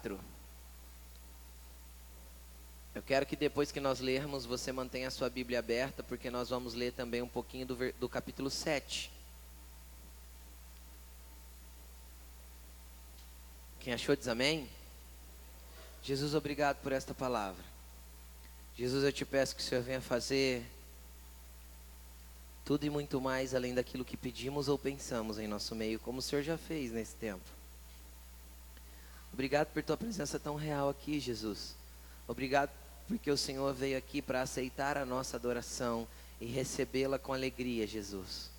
4. Eu quero que depois que nós lermos, você mantenha a sua Bíblia aberta, porque nós vamos ler também um pouquinho do, do capítulo 7. Quem achou diz amém? Jesus, obrigado por esta palavra. Jesus, eu te peço que o Senhor venha fazer tudo e muito mais além daquilo que pedimos ou pensamos em nosso meio, como o Senhor já fez nesse tempo. Obrigado por tua presença tão real aqui, Jesus. Obrigado porque o Senhor veio aqui para aceitar a nossa adoração e recebê-la com alegria, Jesus.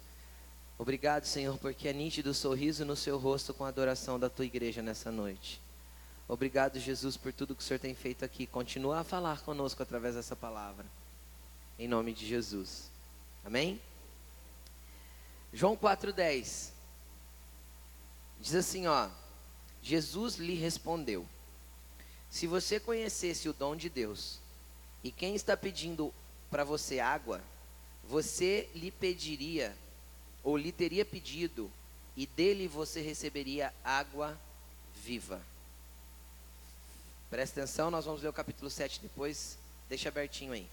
Obrigado, Senhor, porque é nítido o sorriso no seu rosto com a adoração da tua igreja nessa noite. Obrigado, Jesus, por tudo que o Senhor tem feito aqui. Continua a falar conosco através dessa palavra. Em nome de Jesus. Amém? João 4,10 diz assim: ó, Jesus lhe respondeu: Se você conhecesse o dom de Deus e quem está pedindo para você água, você lhe pediria, ou lhe teria pedido, e dele você receberia água viva. Presta atenção, nós vamos ler o capítulo 7 depois, deixa abertinho aí.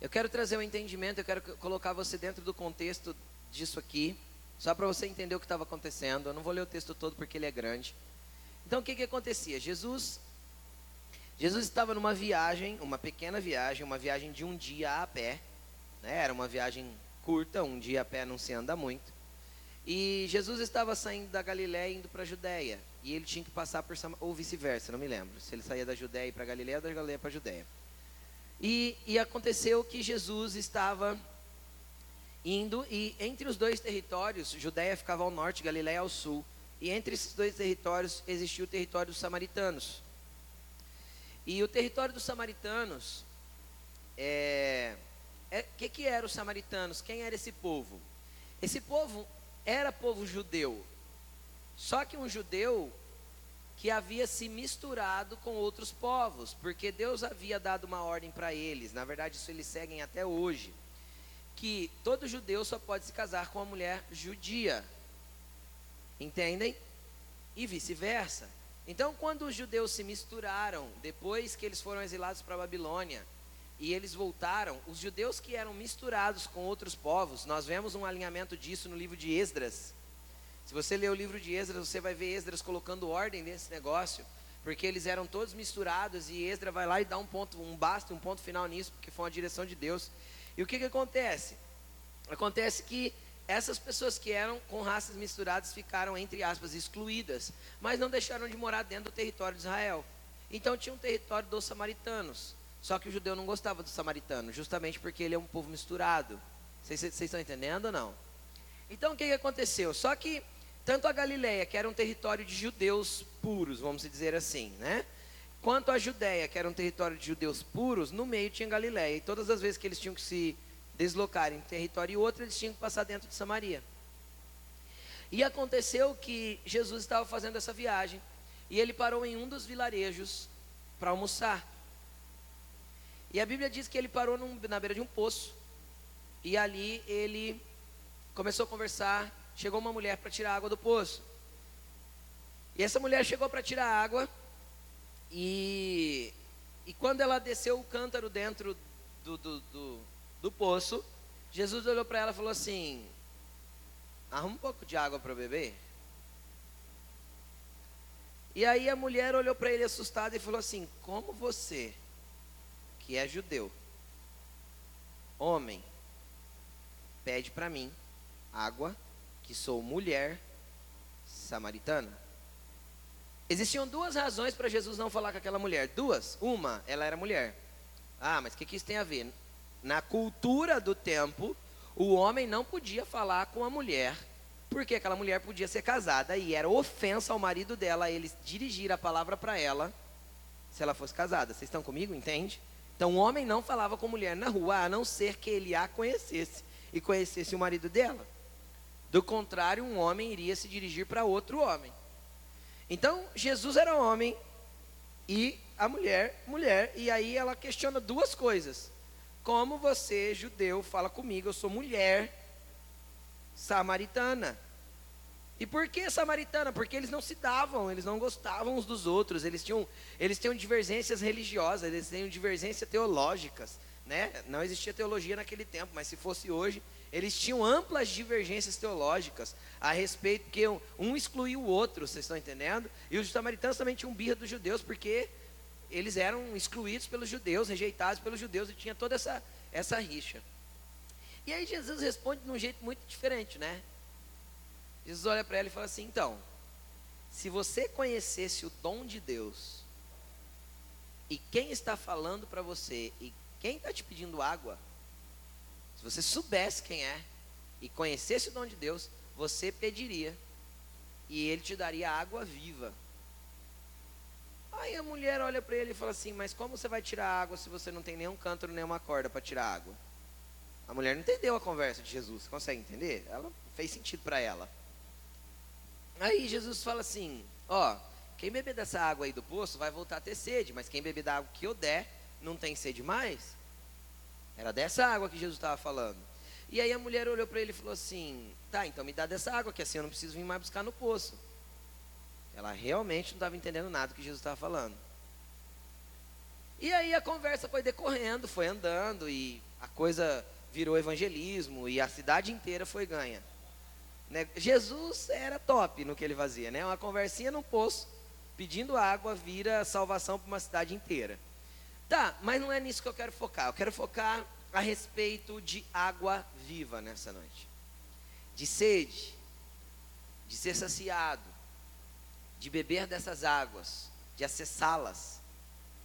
Eu quero trazer um entendimento, eu quero colocar você dentro do contexto disso aqui, só para você entender o que estava acontecendo. Eu não vou ler o texto todo porque ele é grande. Então o que, que acontecia? Jesus, Jesus estava numa viagem, uma pequena viagem, uma viagem de um dia a pé. Né? Era uma viagem curta, um dia a pé não se anda muito. E Jesus estava saindo da Galiléia indo para a Judéia. E ele tinha que passar por Samaria, ou vice-versa, não me lembro. Se ele saía da Judéia para a Galiléia ou da Galiléia para a Judéia. E, e aconteceu que Jesus estava indo, e entre os dois territórios, Judéia ficava ao norte, Galiléia ao sul, e entre esses dois territórios existia o território dos samaritanos. E o território dos samaritanos, é, é, que, que eram os samaritanos? Quem era esse povo? Esse povo era povo judeu. Só que um judeu que havia se misturado com outros povos, porque Deus havia dado uma ordem para eles, na verdade isso eles seguem até hoje, que todo judeu só pode se casar com uma mulher judia. Entendem? E vice-versa. Então, quando os judeus se misturaram, depois que eles foram exilados para a Babilônia, e eles voltaram, os judeus que eram misturados com outros povos, nós vemos um alinhamento disso no livro de Esdras, se você ler o livro de Esdras, você vai ver Esdras colocando ordem nesse negócio, porque eles eram todos misturados e Esdras vai lá e dá um ponto, um basta, um ponto final nisso, porque foi uma direção de Deus. E o que, que acontece? Acontece que essas pessoas que eram com raças misturadas ficaram, entre aspas, excluídas, mas não deixaram de morar dentro do território de Israel. Então tinha um território dos samaritanos. Só que o judeu não gostava do samaritano, justamente porque ele é um povo misturado. Vocês, vocês estão entendendo ou não? Então o que, que aconteceu? Só que tanto a Galileia, que era um território de judeus puros, vamos dizer assim, né? Quanto a Judéia, que era um território de judeus puros, no meio tinha Galileia. E todas as vezes que eles tinham que se deslocar em um território e outro, eles tinham que passar dentro de Samaria. E aconteceu que Jesus estava fazendo essa viagem e ele parou em um dos vilarejos para almoçar. E a Bíblia diz que ele parou num, na beira de um poço e ali ele começou a conversar chegou uma mulher para tirar água do poço. E essa mulher chegou para tirar água e, e quando ela desceu o cântaro dentro do, do, do, do poço, Jesus olhou para ela e falou assim: arruma um pouco de água para beber. E aí a mulher olhou para ele assustada e falou assim: Como você, que é judeu, homem, pede para mim água que sou mulher samaritana. Existiam duas razões para Jesus não falar com aquela mulher. Duas. Uma, ela era mulher. Ah, mas o que, que isso tem a ver? Na cultura do tempo, o homem não podia falar com a mulher, porque aquela mulher podia ser casada e era ofensa ao marido dela ele dirigir a palavra para ela se ela fosse casada. Vocês estão comigo? Entende? Então o homem não falava com mulher na rua, a não ser que ele a conhecesse e conhecesse o marido dela. Do contrário, um homem iria se dirigir para outro homem. Então, Jesus era homem e a mulher, mulher, e aí ela questiona duas coisas. Como você, judeu, fala comigo, eu sou mulher samaritana. E por que samaritana? Porque eles não se davam, eles não gostavam uns dos outros, eles tinham, eles tinham divergências religiosas, eles tinham divergências teológicas, né? Não existia teologia naquele tempo, mas se fosse hoje, eles tinham amplas divergências teológicas a respeito, que um excluía o outro, vocês estão entendendo? E os samaritanos também tinham birra dos judeus, porque eles eram excluídos pelos judeus, rejeitados pelos judeus, e tinha toda essa, essa rixa. E aí Jesus responde de um jeito muito diferente, né? Jesus olha para ela e fala assim: então, se você conhecesse o dom de Deus, e quem está falando para você, e quem está te pedindo água, se você soubesse quem é, e conhecesse o dom de Deus, você pediria, e ele te daria água viva. Aí a mulher olha para ele e fala assim: Mas como você vai tirar água se você não tem nenhum cântaro, nenhuma corda para tirar água? A mulher não entendeu a conversa de Jesus, você consegue entender? Ela fez sentido para ela. Aí Jesus fala assim: Ó, quem beber dessa água aí do poço vai voltar a ter sede, mas quem beber da água que eu der não tem sede mais. Era dessa água que Jesus estava falando. E aí a mulher olhou para ele e falou assim: Tá, então me dá dessa água, que assim eu não preciso vir mais buscar no poço. Ela realmente não estava entendendo nada do que Jesus estava falando. E aí a conversa foi decorrendo, foi andando, e a coisa virou evangelismo, e a cidade inteira foi ganha. Né? Jesus era top no que ele fazia, né? Uma conversinha no poço, pedindo água, vira salvação para uma cidade inteira. Tá, mas não é nisso que eu quero focar. Eu quero focar a respeito de água viva nessa noite. De sede, de ser saciado, de beber dessas águas, de acessá-las.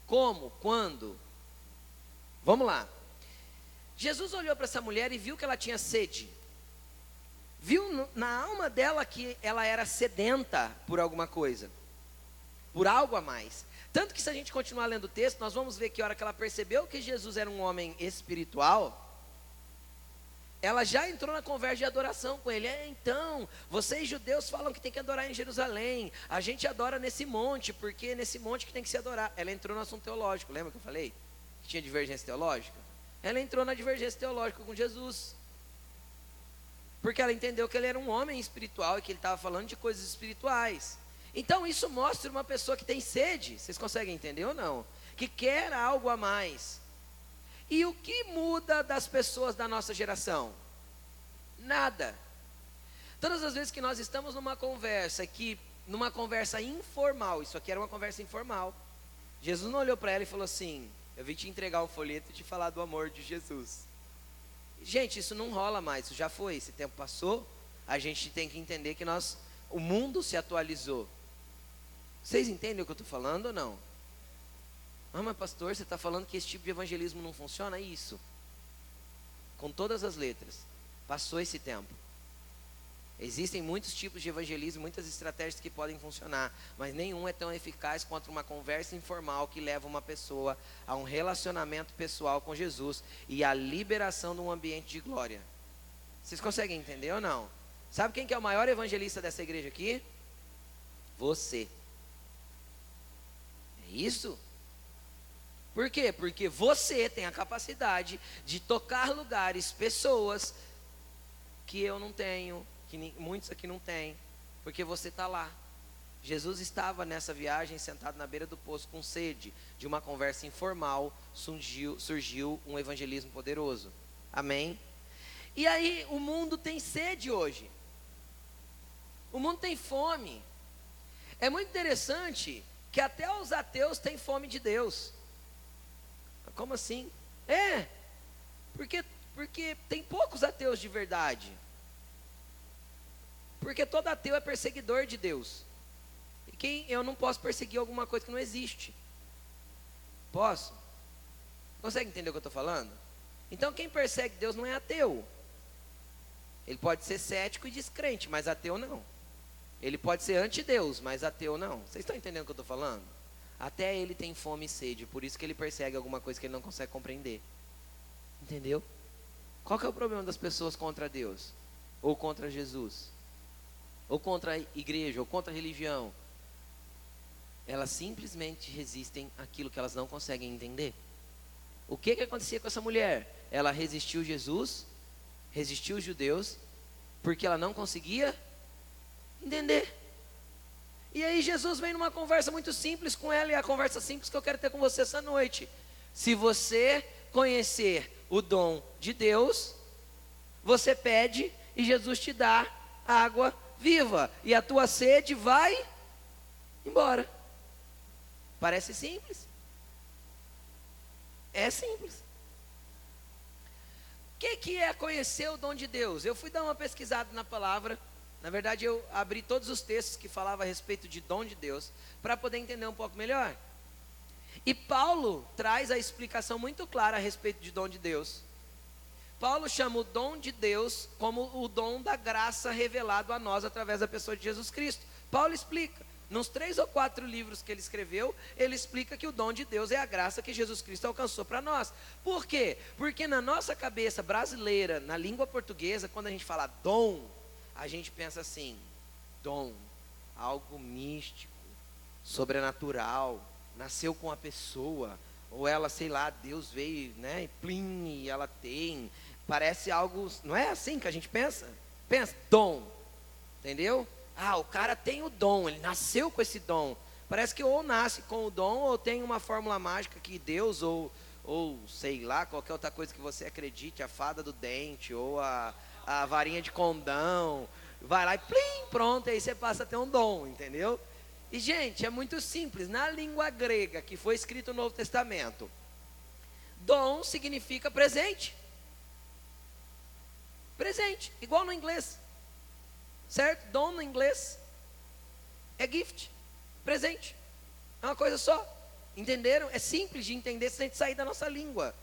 Como? Quando? Vamos lá. Jesus olhou para essa mulher e viu que ela tinha sede viu na alma dela que ela era sedenta por alguma coisa, por algo a mais. Tanto que se a gente continuar lendo o texto, nós vamos ver que a hora que ela percebeu que Jesus era um homem espiritual, ela já entrou na conversa de adoração com ele. É, então, vocês judeus falam que tem que adorar em Jerusalém. A gente adora nesse monte, porque é nesse monte que tem que se adorar. Ela entrou no assunto teológico, lembra que eu falei? Que tinha divergência teológica? Ela entrou na divergência teológica com Jesus. Porque ela entendeu que ele era um homem espiritual e que ele estava falando de coisas espirituais. Então isso mostra uma pessoa que tem sede, vocês conseguem entender ou não? Que quer algo a mais. E o que muda das pessoas da nossa geração? Nada. Todas as vezes que nós estamos numa conversa que numa conversa informal, isso aqui era uma conversa informal. Jesus não olhou para ela e falou assim: "Eu vim te entregar o folheto e te falar do amor de Jesus". Gente, isso não rola mais, isso já foi, esse tempo passou. A gente tem que entender que nós, o mundo se atualizou. Vocês entendem o que eu estou falando ou não? Ah, mas pastor, você está falando que esse tipo de evangelismo não funciona? Isso. Com todas as letras. Passou esse tempo. Existem muitos tipos de evangelismo, muitas estratégias que podem funcionar, mas nenhum é tão eficaz quanto uma conversa informal que leva uma pessoa a um relacionamento pessoal com Jesus e a liberação de um ambiente de glória. Vocês conseguem entender ou não? Sabe quem que é o maior evangelista dessa igreja aqui? Você. Isso? Por quê? Porque você tem a capacidade de tocar lugares, pessoas que eu não tenho, que muitos aqui não têm, porque você está lá. Jesus estava nessa viagem sentado na beira do poço com sede. De uma conversa informal surgiu, surgiu um evangelismo poderoso. Amém? E aí, o mundo tem sede hoje. O mundo tem fome. É muito interessante que até os ateus têm fome de Deus. Como assim? É, porque, porque tem poucos ateus de verdade. Porque todo ateu é perseguidor de Deus. E quem eu não posso perseguir alguma coisa que não existe. Posso? Consegue entender o que eu estou falando? Então quem persegue Deus não é ateu. Ele pode ser cético e descrente, mas ateu não. Ele pode ser anti-Deus, mas ateu não. Vocês estão entendendo o que eu estou falando? Até ele tem fome e sede, por isso que ele persegue alguma coisa que ele não consegue compreender. Entendeu? Qual que é o problema das pessoas contra Deus? Ou contra Jesus? ou contra a igreja, ou contra a religião, elas simplesmente resistem àquilo que elas não conseguem entender. O que, que acontecia com essa mulher? Ela resistiu Jesus, resistiu os judeus, porque ela não conseguia entender. E aí Jesus vem numa conversa muito simples com ela, e a conversa simples que eu quero ter com você essa noite. Se você conhecer o dom de Deus, você pede e Jesus te dá água viva, e a tua sede vai embora. Parece simples. É simples. O que, que é conhecer o dom de Deus? Eu fui dar uma pesquisada na palavra. Na verdade, eu abri todos os textos que falavam a respeito de dom de Deus, para poder entender um pouco melhor. E Paulo traz a explicação muito clara a respeito de dom de Deus. Paulo chama o dom de Deus como o dom da graça revelado a nós através da pessoa de Jesus Cristo. Paulo explica. Nos três ou quatro livros que ele escreveu, ele explica que o dom de Deus é a graça que Jesus Cristo alcançou para nós. Por quê? Porque na nossa cabeça brasileira, na língua portuguesa, quando a gente fala dom, a gente pensa assim: dom, algo místico, sobrenatural, nasceu com a pessoa, ou ela, sei lá, Deus veio, né, e plim, e ela tem. Parece algo, não é assim que a gente pensa? Pensa, dom, entendeu? Ah, o cara tem o dom, ele nasceu com esse dom. Parece que ou nasce com o dom, ou tem uma fórmula mágica que Deus, ou, ou sei lá, qualquer outra coisa que você acredite, a fada do dente, ou a, a varinha de condão, vai lá e plim, pronto, aí você passa a ter um dom, entendeu? E, gente, é muito simples. Na língua grega, que foi escrito no Novo Testamento, dom significa presente. Presente, igual no inglês. Certo? Dom no inglês é gift, presente. É uma coisa só. Entenderam? É simples de entender se a gente sair da nossa língua.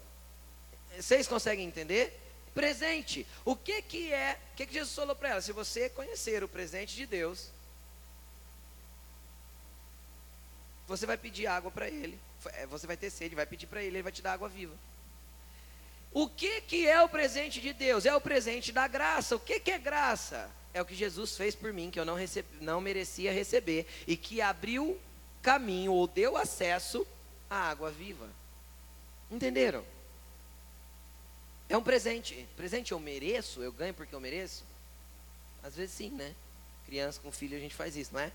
Vocês conseguem entender? Presente. O que que é? O que que Jesus falou para ela? Se você conhecer o presente de Deus, você vai pedir água para ele. É, você vai ter sede, vai pedir para ele, ele vai te dar água viva. O que que é o presente de Deus? É o presente da graça. O que que é graça? é o que Jesus fez por mim, que eu não, recebi, não merecia receber, e que abriu caminho ou deu acesso à água viva. Entenderam? É um presente. Presente eu mereço? Eu ganho porque eu mereço? Às vezes sim, né? Criança com filho a gente faz isso, não é?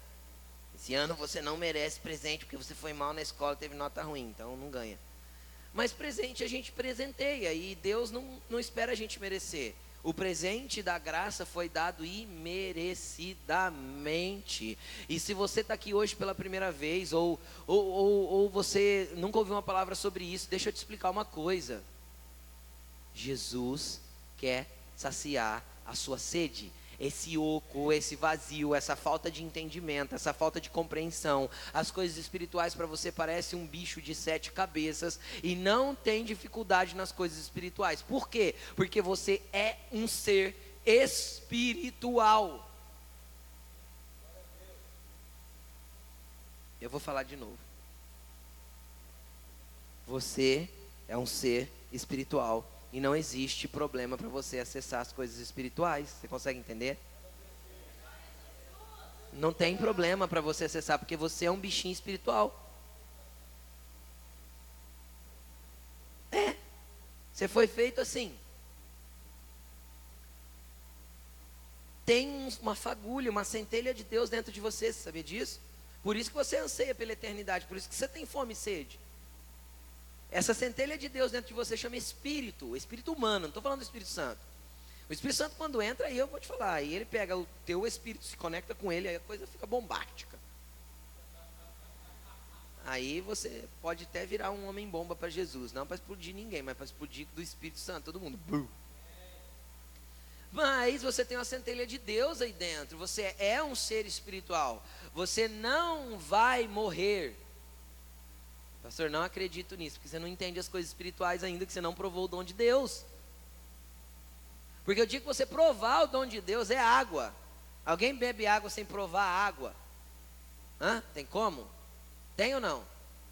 Esse ano você não merece presente porque você foi mal na escola, teve nota ruim, então não ganha. Mas presente a gente presenteia e Deus não, não espera a gente merecer. O presente da graça foi dado imerecidamente. E se você está aqui hoje pela primeira vez, ou, ou, ou, ou, você nunca ouviu uma palavra sobre isso, deixa eu te explicar uma coisa. Jesus quer saciar a sua sede esse oco, esse vazio, essa falta de entendimento, essa falta de compreensão. As coisas espirituais para você parece um bicho de sete cabeças e não tem dificuldade nas coisas espirituais. Por quê? Porque você é um ser espiritual. Eu vou falar de novo. Você é um ser espiritual e não existe problema para você acessar as coisas espirituais. Você consegue entender? Não tem problema para você acessar, porque você é um bichinho espiritual. É. Você foi feito assim. Tem uma fagulha, uma centelha de Deus dentro de você, você sabia disso? Por isso que você anseia pela eternidade, por isso que você tem fome e sede. Essa centelha de Deus dentro de você chama Espírito, Espírito humano, não estou falando do Espírito Santo. O Espírito Santo, quando entra, aí eu vou te falar, aí ele pega o teu Espírito, se conecta com ele, aí a coisa fica bombástica. Aí você pode até virar um homem bomba para Jesus, não para explodir ninguém, mas para explodir do Espírito Santo, todo mundo. Mas você tem uma centelha de Deus aí dentro, você é um ser espiritual, você não vai morrer. Pastor, não acredito nisso, porque você não entende as coisas espirituais ainda, que você não provou o dom de Deus. Porque eu digo que você provar o dom de Deus é água. Alguém bebe água sem provar água? Hã? Tem como? Tem ou não?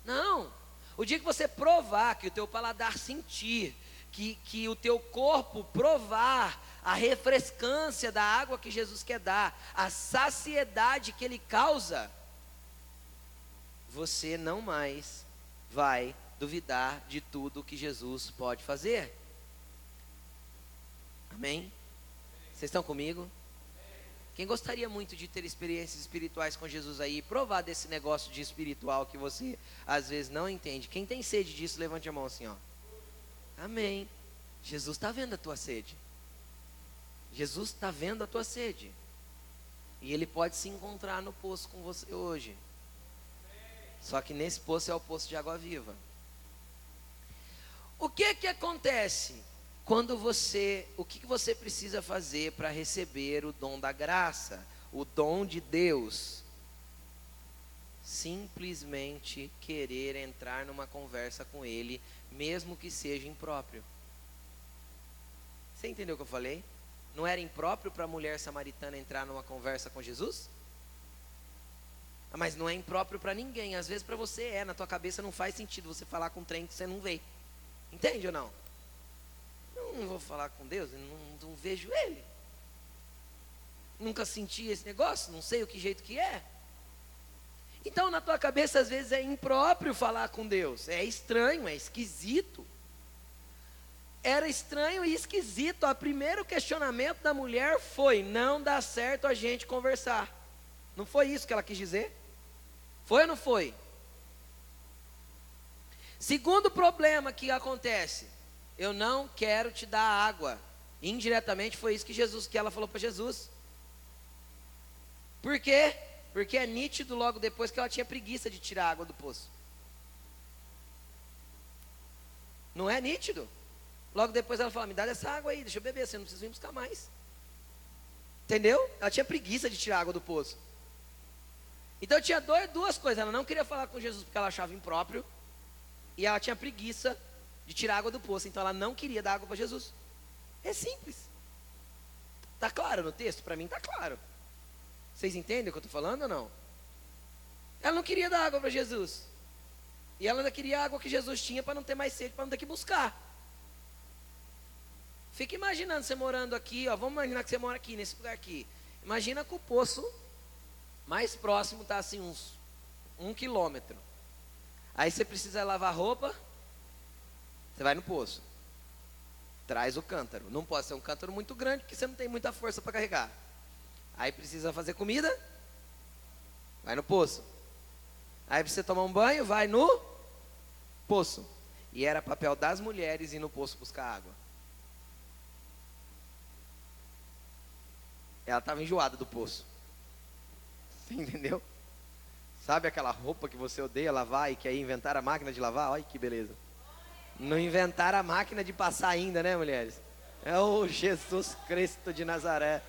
Não. O dia que você provar, que o teu paladar sentir, que, que o teu corpo provar a refrescância da água que Jesus quer dar, a saciedade que ele causa, você não mais vai duvidar de tudo que Jesus pode fazer. Amém? Vocês estão comigo? Quem gostaria muito de ter experiências espirituais com Jesus aí, provar desse negócio de espiritual que você às vezes não entende? Quem tem sede disso, levante a mão assim, ó. Amém. Jesus está vendo a tua sede. Jesus está vendo a tua sede. E ele pode se encontrar no poço com você hoje. Só que nesse poço é o poço de água viva. O que que acontece quando você, o que, que você precisa fazer para receber o dom da graça, o dom de Deus? Simplesmente querer entrar numa conversa com Ele, mesmo que seja impróprio. Você entendeu o que eu falei? Não era impróprio para a mulher samaritana entrar numa conversa com Jesus? Mas não é impróprio para ninguém. Às vezes para você é, na tua cabeça não faz sentido você falar com um trem que você não vê. Entende ou não? Eu não vou falar com Deus, eu não, não vejo Ele. Nunca senti esse negócio, não sei o que jeito que é. Então, na tua cabeça, às vezes é impróprio falar com Deus, é estranho, é esquisito. Era estranho e esquisito. O primeiro questionamento da mulher foi: não dá certo a gente conversar. Não foi isso que ela quis dizer? Foi ou não foi? Segundo problema que acontece, eu não quero te dar água. Indiretamente foi isso que Jesus, que ela falou para Jesus. Por quê? Porque é nítido logo depois que ela tinha preguiça de tirar a água do poço. Não é nítido? Logo depois ela fala: Me dá essa água aí, deixa eu beber, você não precisa vir buscar mais. Entendeu? Ela tinha preguiça de tirar a água do poço. Então tinha dois, duas coisas. Ela não queria falar com Jesus porque ela achava impróprio e ela tinha preguiça de tirar água do poço, então ela não queria dar água para Jesus. É simples. Está claro no texto? Para mim está claro. Vocês entendem o que eu estou falando ou não? Ela não queria dar água para Jesus. E ela ainda queria a água que Jesus tinha para não ter mais sede, para não ter que buscar. Fica imaginando você morando aqui, ó, vamos imaginar que você mora aqui, nesse lugar aqui. Imagina que o poço mais próximo está assim uns um quilômetro. Aí você precisa lavar roupa, você vai no poço. Traz o cântaro. Não pode ser um cântaro muito grande, porque você não tem muita força para carregar. Aí precisa fazer comida, vai no poço. Aí precisa tomar um banho, vai no poço. E era papel das mulheres ir no poço buscar água. Ela estava enjoada do poço. Você entendeu? Sabe aquela roupa que você odeia lavar e que aí inventaram a máquina de lavar? Olha que beleza. Não inventaram a máquina de passar ainda, né, mulheres? É o Jesus Cristo de Nazaré.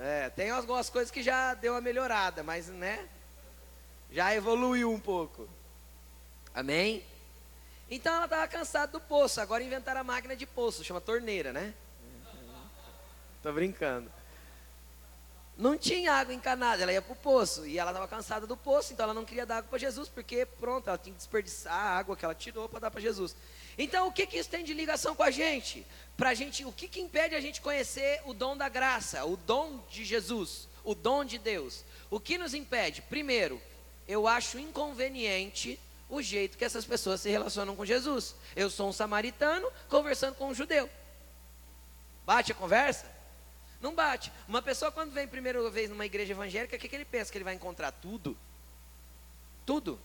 É, tem algumas coisas que já deu uma melhorada, mas, né? Já evoluiu um pouco. Amém? Então ela estava cansada do poço. Agora inventaram a máquina de poço, chama torneira, né? Tô brincando. Não tinha água encanada, ela ia para o poço. E ela estava cansada do poço, então ela não queria dar água para Jesus, porque pronto, ela tinha que desperdiçar a água que ela tirou para dar para Jesus. Então, o que, que isso tem de ligação com a gente? Pra gente, o que, que impede a gente conhecer o dom da graça, o dom de Jesus, o dom de Deus? O que nos impede? Primeiro, eu acho inconveniente o jeito que essas pessoas se relacionam com Jesus. Eu sou um samaritano conversando com um judeu. Bate a conversa? Não bate. Uma pessoa, quando vem primeira vez numa igreja evangélica, o que, que ele pensa? Que ele vai encontrar tudo? Tudo.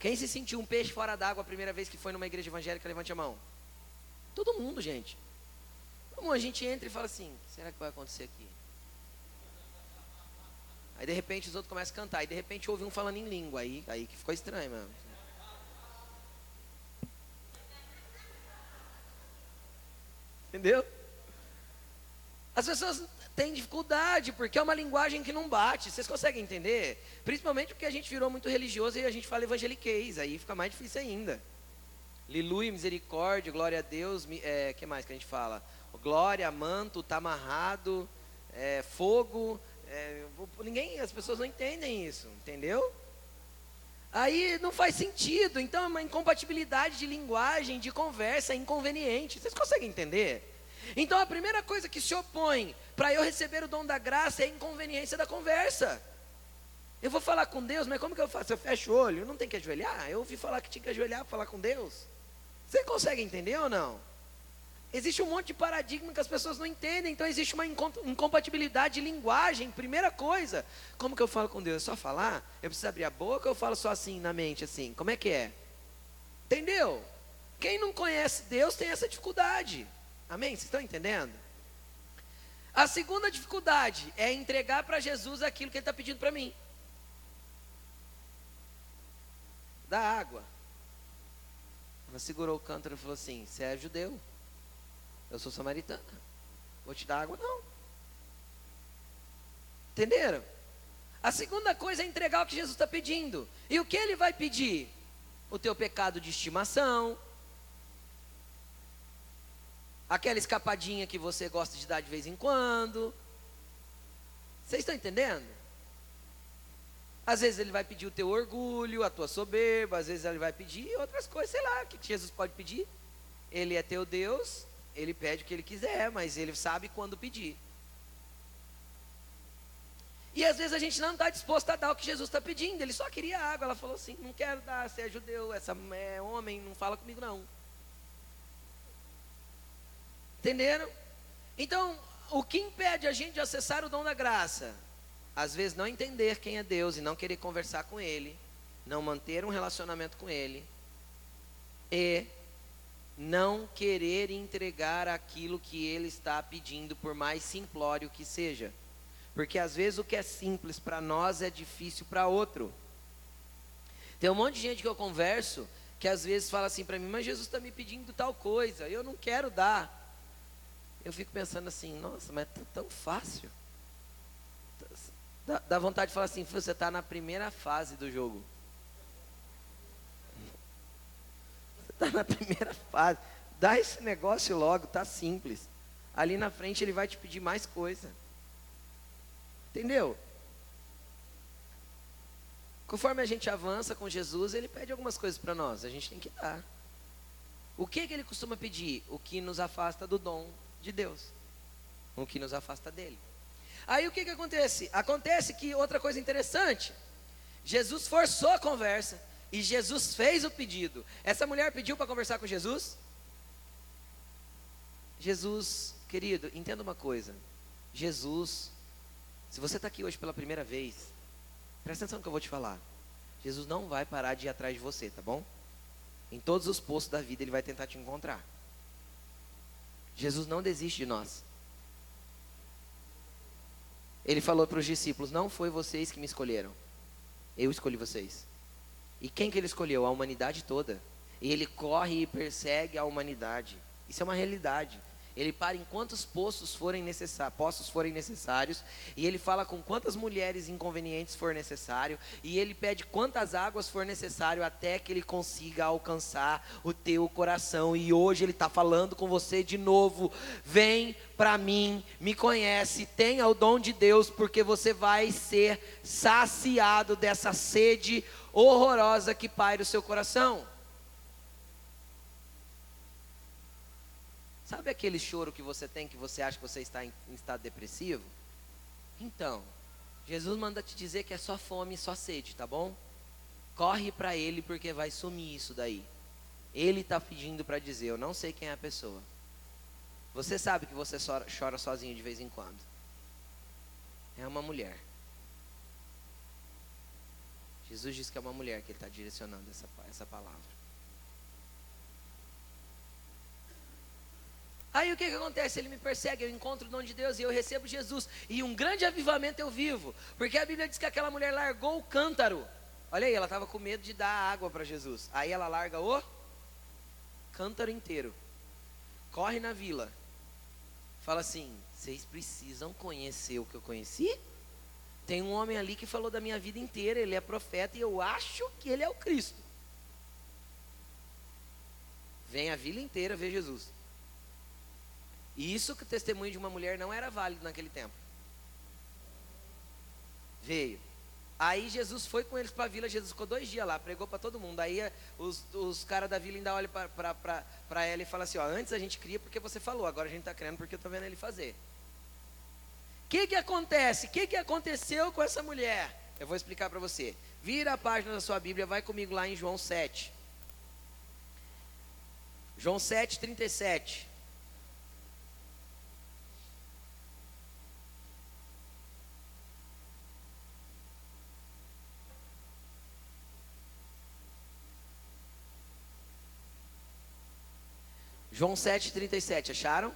Quem se sentiu um peixe fora d'água a primeira vez que foi numa igreja evangélica, levante a mão. Todo mundo, gente. Como a gente entra e fala assim: será que vai acontecer aqui? Aí de repente os outros começam a cantar, e de repente ouve um falando em língua, aí, aí que ficou estranho mesmo. Entendeu? As pessoas têm dificuldade, porque é uma linguagem que não bate. Vocês conseguem entender? Principalmente porque a gente virou muito religioso e a gente fala evangeliquez, aí fica mais difícil ainda. Liluia, misericórdia, glória a Deus, é, que mais que a gente fala? Glória, manto, tá amarrado, é, fogo. É, ninguém, as pessoas não entendem isso, entendeu? Aí não faz sentido. Então é uma incompatibilidade de linguagem, de conversa, é inconveniente. Vocês conseguem entender? Então a primeira coisa que se opõe para eu receber o dom da graça é a inconveniência da conversa. Eu vou falar com Deus, mas como que eu faço? Eu fecho o olho, não tem que ajoelhar? Eu ouvi falar que tinha que ajoelhar para falar com Deus. Você consegue entender ou não? Existe um monte de paradigma que as pessoas não entendem, então existe uma incompatibilidade de linguagem. Primeira coisa, como que eu falo com Deus? É só falar? Eu preciso abrir a boca ou eu falo só assim na mente, assim? Como é que é? Entendeu? Quem não conhece Deus tem essa dificuldade. Amém? Vocês estão entendendo? A segunda dificuldade é entregar para Jesus aquilo que Ele está pedindo para mim. Da água. Ela segurou o cântaro e falou assim: Você é judeu? Eu sou samaritana. Vou te dar água? Não. Entenderam? A segunda coisa é entregar o que Jesus está pedindo. E o que ele vai pedir? O teu pecado de estimação. Aquela escapadinha que você gosta de dar de vez em quando. Vocês estão entendendo? Às vezes ele vai pedir o teu orgulho, a tua soberba, às vezes ele vai pedir outras coisas, sei lá, o que Jesus pode pedir? Ele é teu Deus, ele pede o que ele quiser, mas ele sabe quando pedir. E às vezes a gente não está disposto a dar o que Jesus está pedindo. Ele só queria água. Ela falou assim: não quero dar, você é judeu, essa é homem, não fala comigo não. Entenderam? Então, o que impede a gente de acessar o dom da graça? Às vezes não entender quem é Deus e não querer conversar com Ele, não manter um relacionamento com Ele e não querer entregar aquilo que ele está pedindo, por mais simplório que seja. Porque às vezes o que é simples para nós é difícil para outro. Tem um monte de gente que eu converso que às vezes fala assim para mim, mas Jesus está me pedindo tal coisa, eu não quero dar. Eu fico pensando assim, nossa, mas é tão fácil. Dá, dá vontade de falar assim, você está na primeira fase do jogo. está na primeira fase. Dá esse negócio logo, tá simples. Ali na frente ele vai te pedir mais coisa. Entendeu? Conforme a gente avança com Jesus, ele pede algumas coisas para nós, a gente tem que dar. O que, que ele costuma pedir? O que nos afasta do dom de Deus. O que nos afasta dele. Aí o que, que acontece? Acontece que outra coisa interessante, Jesus forçou a conversa. E Jesus fez o pedido. Essa mulher pediu para conversar com Jesus? Jesus, querido, entenda uma coisa. Jesus, se você está aqui hoje pela primeira vez, presta atenção no que eu vou te falar. Jesus não vai parar de ir atrás de você, tá bom? Em todos os postos da vida ele vai tentar te encontrar. Jesus não desiste de nós. Ele falou para os discípulos: Não foi vocês que me escolheram, eu escolhi vocês. E quem que ele escolheu? A humanidade toda. E ele corre e persegue a humanidade. Isso é uma realidade. Ele para em quantos postos forem forem necessários, e ele fala com quantas mulheres inconvenientes for necessário, e ele pede quantas águas for necessário até que ele consiga alcançar o teu coração. E hoje ele está falando com você de novo. Vem para mim, me conhece, tenha o dom de Deus, porque você vai ser saciado dessa sede horrorosa que paira o seu coração. Sabe aquele choro que você tem que você acha que você está em, em estado depressivo? Então, Jesus manda te dizer que é só fome e só sede, tá bom? Corre para ele porque vai sumir isso daí. Ele está pedindo para dizer, eu não sei quem é a pessoa. Você sabe que você chora sozinho de vez em quando. É uma mulher. Jesus diz que é uma mulher que ele está direcionando essa, essa palavra. Aí o que, que acontece? Ele me persegue, eu encontro o dom de Deus e eu recebo Jesus. E um grande avivamento eu vivo. Porque a Bíblia diz que aquela mulher largou o cântaro. Olha aí, ela estava com medo de dar água para Jesus. Aí ela larga o cântaro inteiro. Corre na vila. Fala assim: vocês precisam conhecer o que eu conheci? Tem um homem ali que falou da minha vida inteira, ele é profeta e eu acho que ele é o Cristo. Vem a vila inteira ver Jesus. E isso que o testemunho de uma mulher não era válido naquele tempo. Veio. Aí Jesus foi com eles para a vila, Jesus ficou dois dias lá, pregou para todo mundo. Aí os, os caras da vila ainda olham para ela e falam assim: ó, antes a gente cria porque você falou, agora a gente está crendo porque eu estou vendo ele fazer que, que acontece? O que, que aconteceu com essa mulher? Eu vou explicar para você. Vira a página da sua Bíblia, vai comigo lá em João 7. João 7, 37. João 7,37, acharam?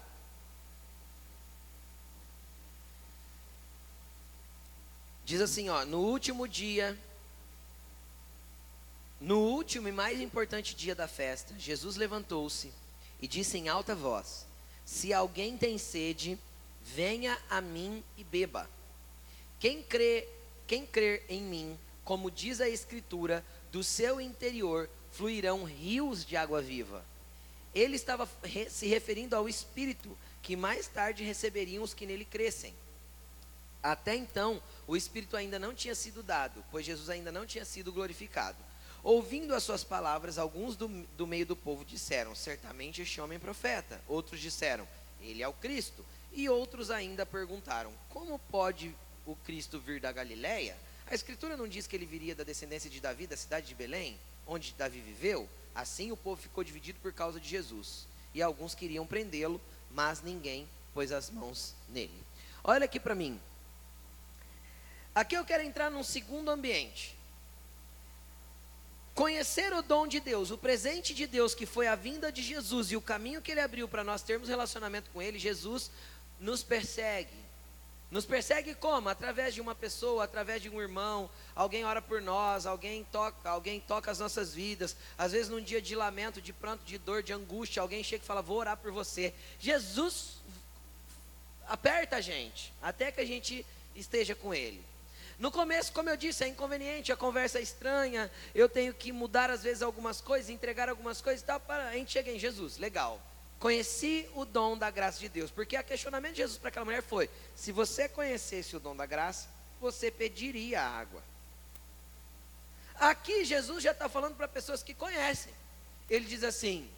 Diz assim, ó, no último dia, no último e mais importante dia da festa, Jesus levantou-se e disse em alta voz: Se alguém tem sede, venha a mim e beba. Quem crê, quem crer em mim, como diz a escritura, do seu interior fluirão rios de água viva. Ele estava se referindo ao espírito que mais tarde receberiam os que nele crescem. Até então, o Espírito ainda não tinha sido dado, pois Jesus ainda não tinha sido glorificado. Ouvindo as suas palavras, alguns do, do meio do povo disseram: Certamente este homem é profeta. Outros disseram: Ele é o Cristo. E outros ainda perguntaram: Como pode o Cristo vir da Galiléia? A Escritura não diz que ele viria da descendência de Davi, da cidade de Belém, onde Davi viveu? Assim o povo ficou dividido por causa de Jesus. E alguns queriam prendê-lo, mas ninguém pôs as mãos nele. Olha aqui para mim. Aqui eu quero entrar num segundo ambiente. Conhecer o dom de Deus, o presente de Deus, que foi a vinda de Jesus e o caminho que ele abriu para nós termos relacionamento com ele, Jesus nos persegue. Nos persegue como? Através de uma pessoa, através de um irmão, alguém ora por nós, alguém toca, alguém toca as nossas vidas. Às vezes num dia de lamento, de pranto, de dor, de angústia, alguém chega e fala: "Vou orar por você". Jesus aperta a gente até que a gente esteja com ele. No começo, como eu disse, é inconveniente, a conversa é estranha, eu tenho que mudar às vezes algumas coisas, entregar algumas coisas e tal, para a gente chegar em Jesus, legal. Conheci o dom da graça de Deus, porque o questionamento de Jesus para aquela mulher foi: se você conhecesse o dom da graça, você pediria a água. Aqui Jesus já está falando para pessoas que conhecem. Ele diz assim: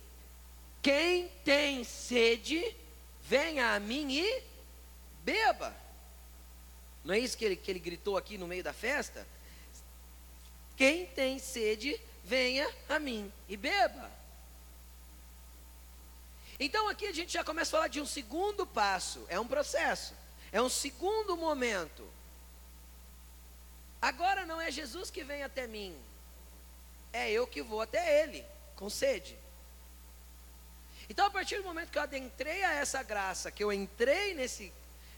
quem tem sede, venha a mim e beba. Não é isso que ele, que ele gritou aqui no meio da festa? Quem tem sede, venha a mim e beba. Então aqui a gente já começa a falar de um segundo passo, é um processo, é um segundo momento. Agora não é Jesus que vem até mim, é eu que vou até Ele, com sede. Então, a partir do momento que eu adentrei a essa graça, que eu entrei nesse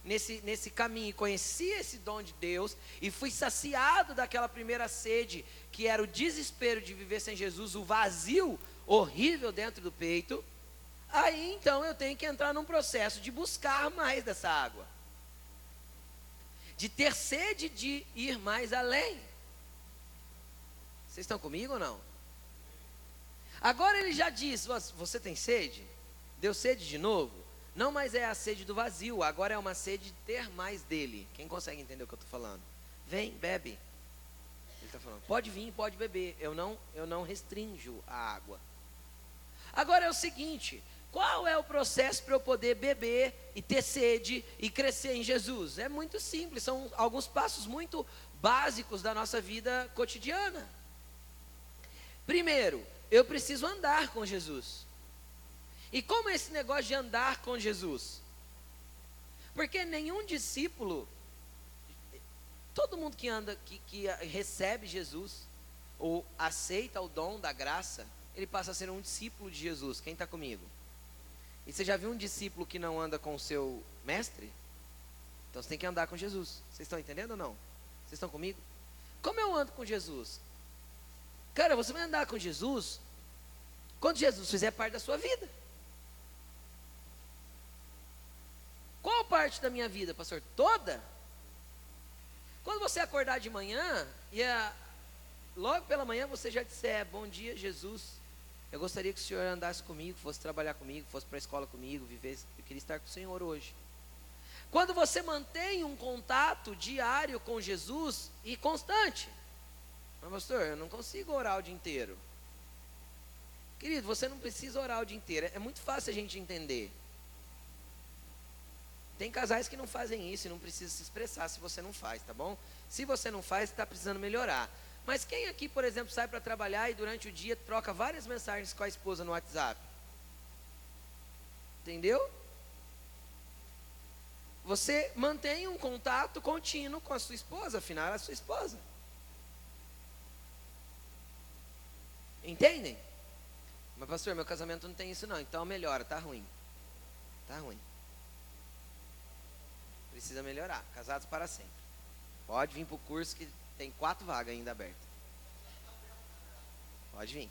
nesse, nesse caminho, conheci esse dom de Deus e fui saciado daquela primeira sede, que era o desespero de viver sem Jesus, o vazio horrível dentro do peito. Aí então eu tenho que entrar num processo de buscar mais dessa água, de ter sede de ir mais além. Vocês estão comigo ou não? Agora ele já diz: Você tem sede? Deu sede de novo? Não mais é a sede do vazio, agora é uma sede de ter mais dele. Quem consegue entender o que eu estou falando? Vem, bebe. Ele está falando, pode vir, pode beber. Eu não, eu não restringo a água. Agora é o seguinte: qual é o processo para eu poder beber e ter sede e crescer em Jesus? É muito simples, são alguns passos muito básicos da nossa vida cotidiana. Primeiro, eu preciso andar com Jesus. E como é esse negócio de andar com Jesus? Porque nenhum discípulo, todo mundo que anda, que, que recebe Jesus, ou aceita o dom da graça, ele passa a ser um discípulo de Jesus. Quem está comigo? E você já viu um discípulo que não anda com o seu mestre? Então você tem que andar com Jesus. Vocês estão entendendo ou não? Vocês estão comigo? Como eu ando com Jesus? Cara, você vai andar com Jesus quando Jesus fizer parte da sua vida. Qual parte da minha vida, pastor? Toda? Quando você acordar de manhã, e a, logo pela manhã você já disser, bom dia Jesus, eu gostaria que o Senhor andasse comigo, fosse trabalhar comigo, fosse para a escola comigo, vivesse, eu queria estar com o Senhor hoje. Quando você mantém um contato diário com Jesus e constante, mas pastor, eu não consigo orar o dia inteiro. Querido, você não precisa orar o dia inteiro, é muito fácil a gente entender. Tem casais que não fazem isso e não precisa se expressar se você não faz, tá bom? Se você não faz, está precisando melhorar. Mas quem aqui, por exemplo, sai para trabalhar e durante o dia troca várias mensagens com a esposa no WhatsApp? Entendeu? Você mantém um contato contínuo com a sua esposa, afinal, é a sua esposa. Entendem? Mas pastor, meu casamento não tem isso não, então melhora, tá ruim. Tá ruim. Precisa melhorar. Casados para sempre. Pode vir para o curso que tem quatro vagas ainda abertas. Pode vir.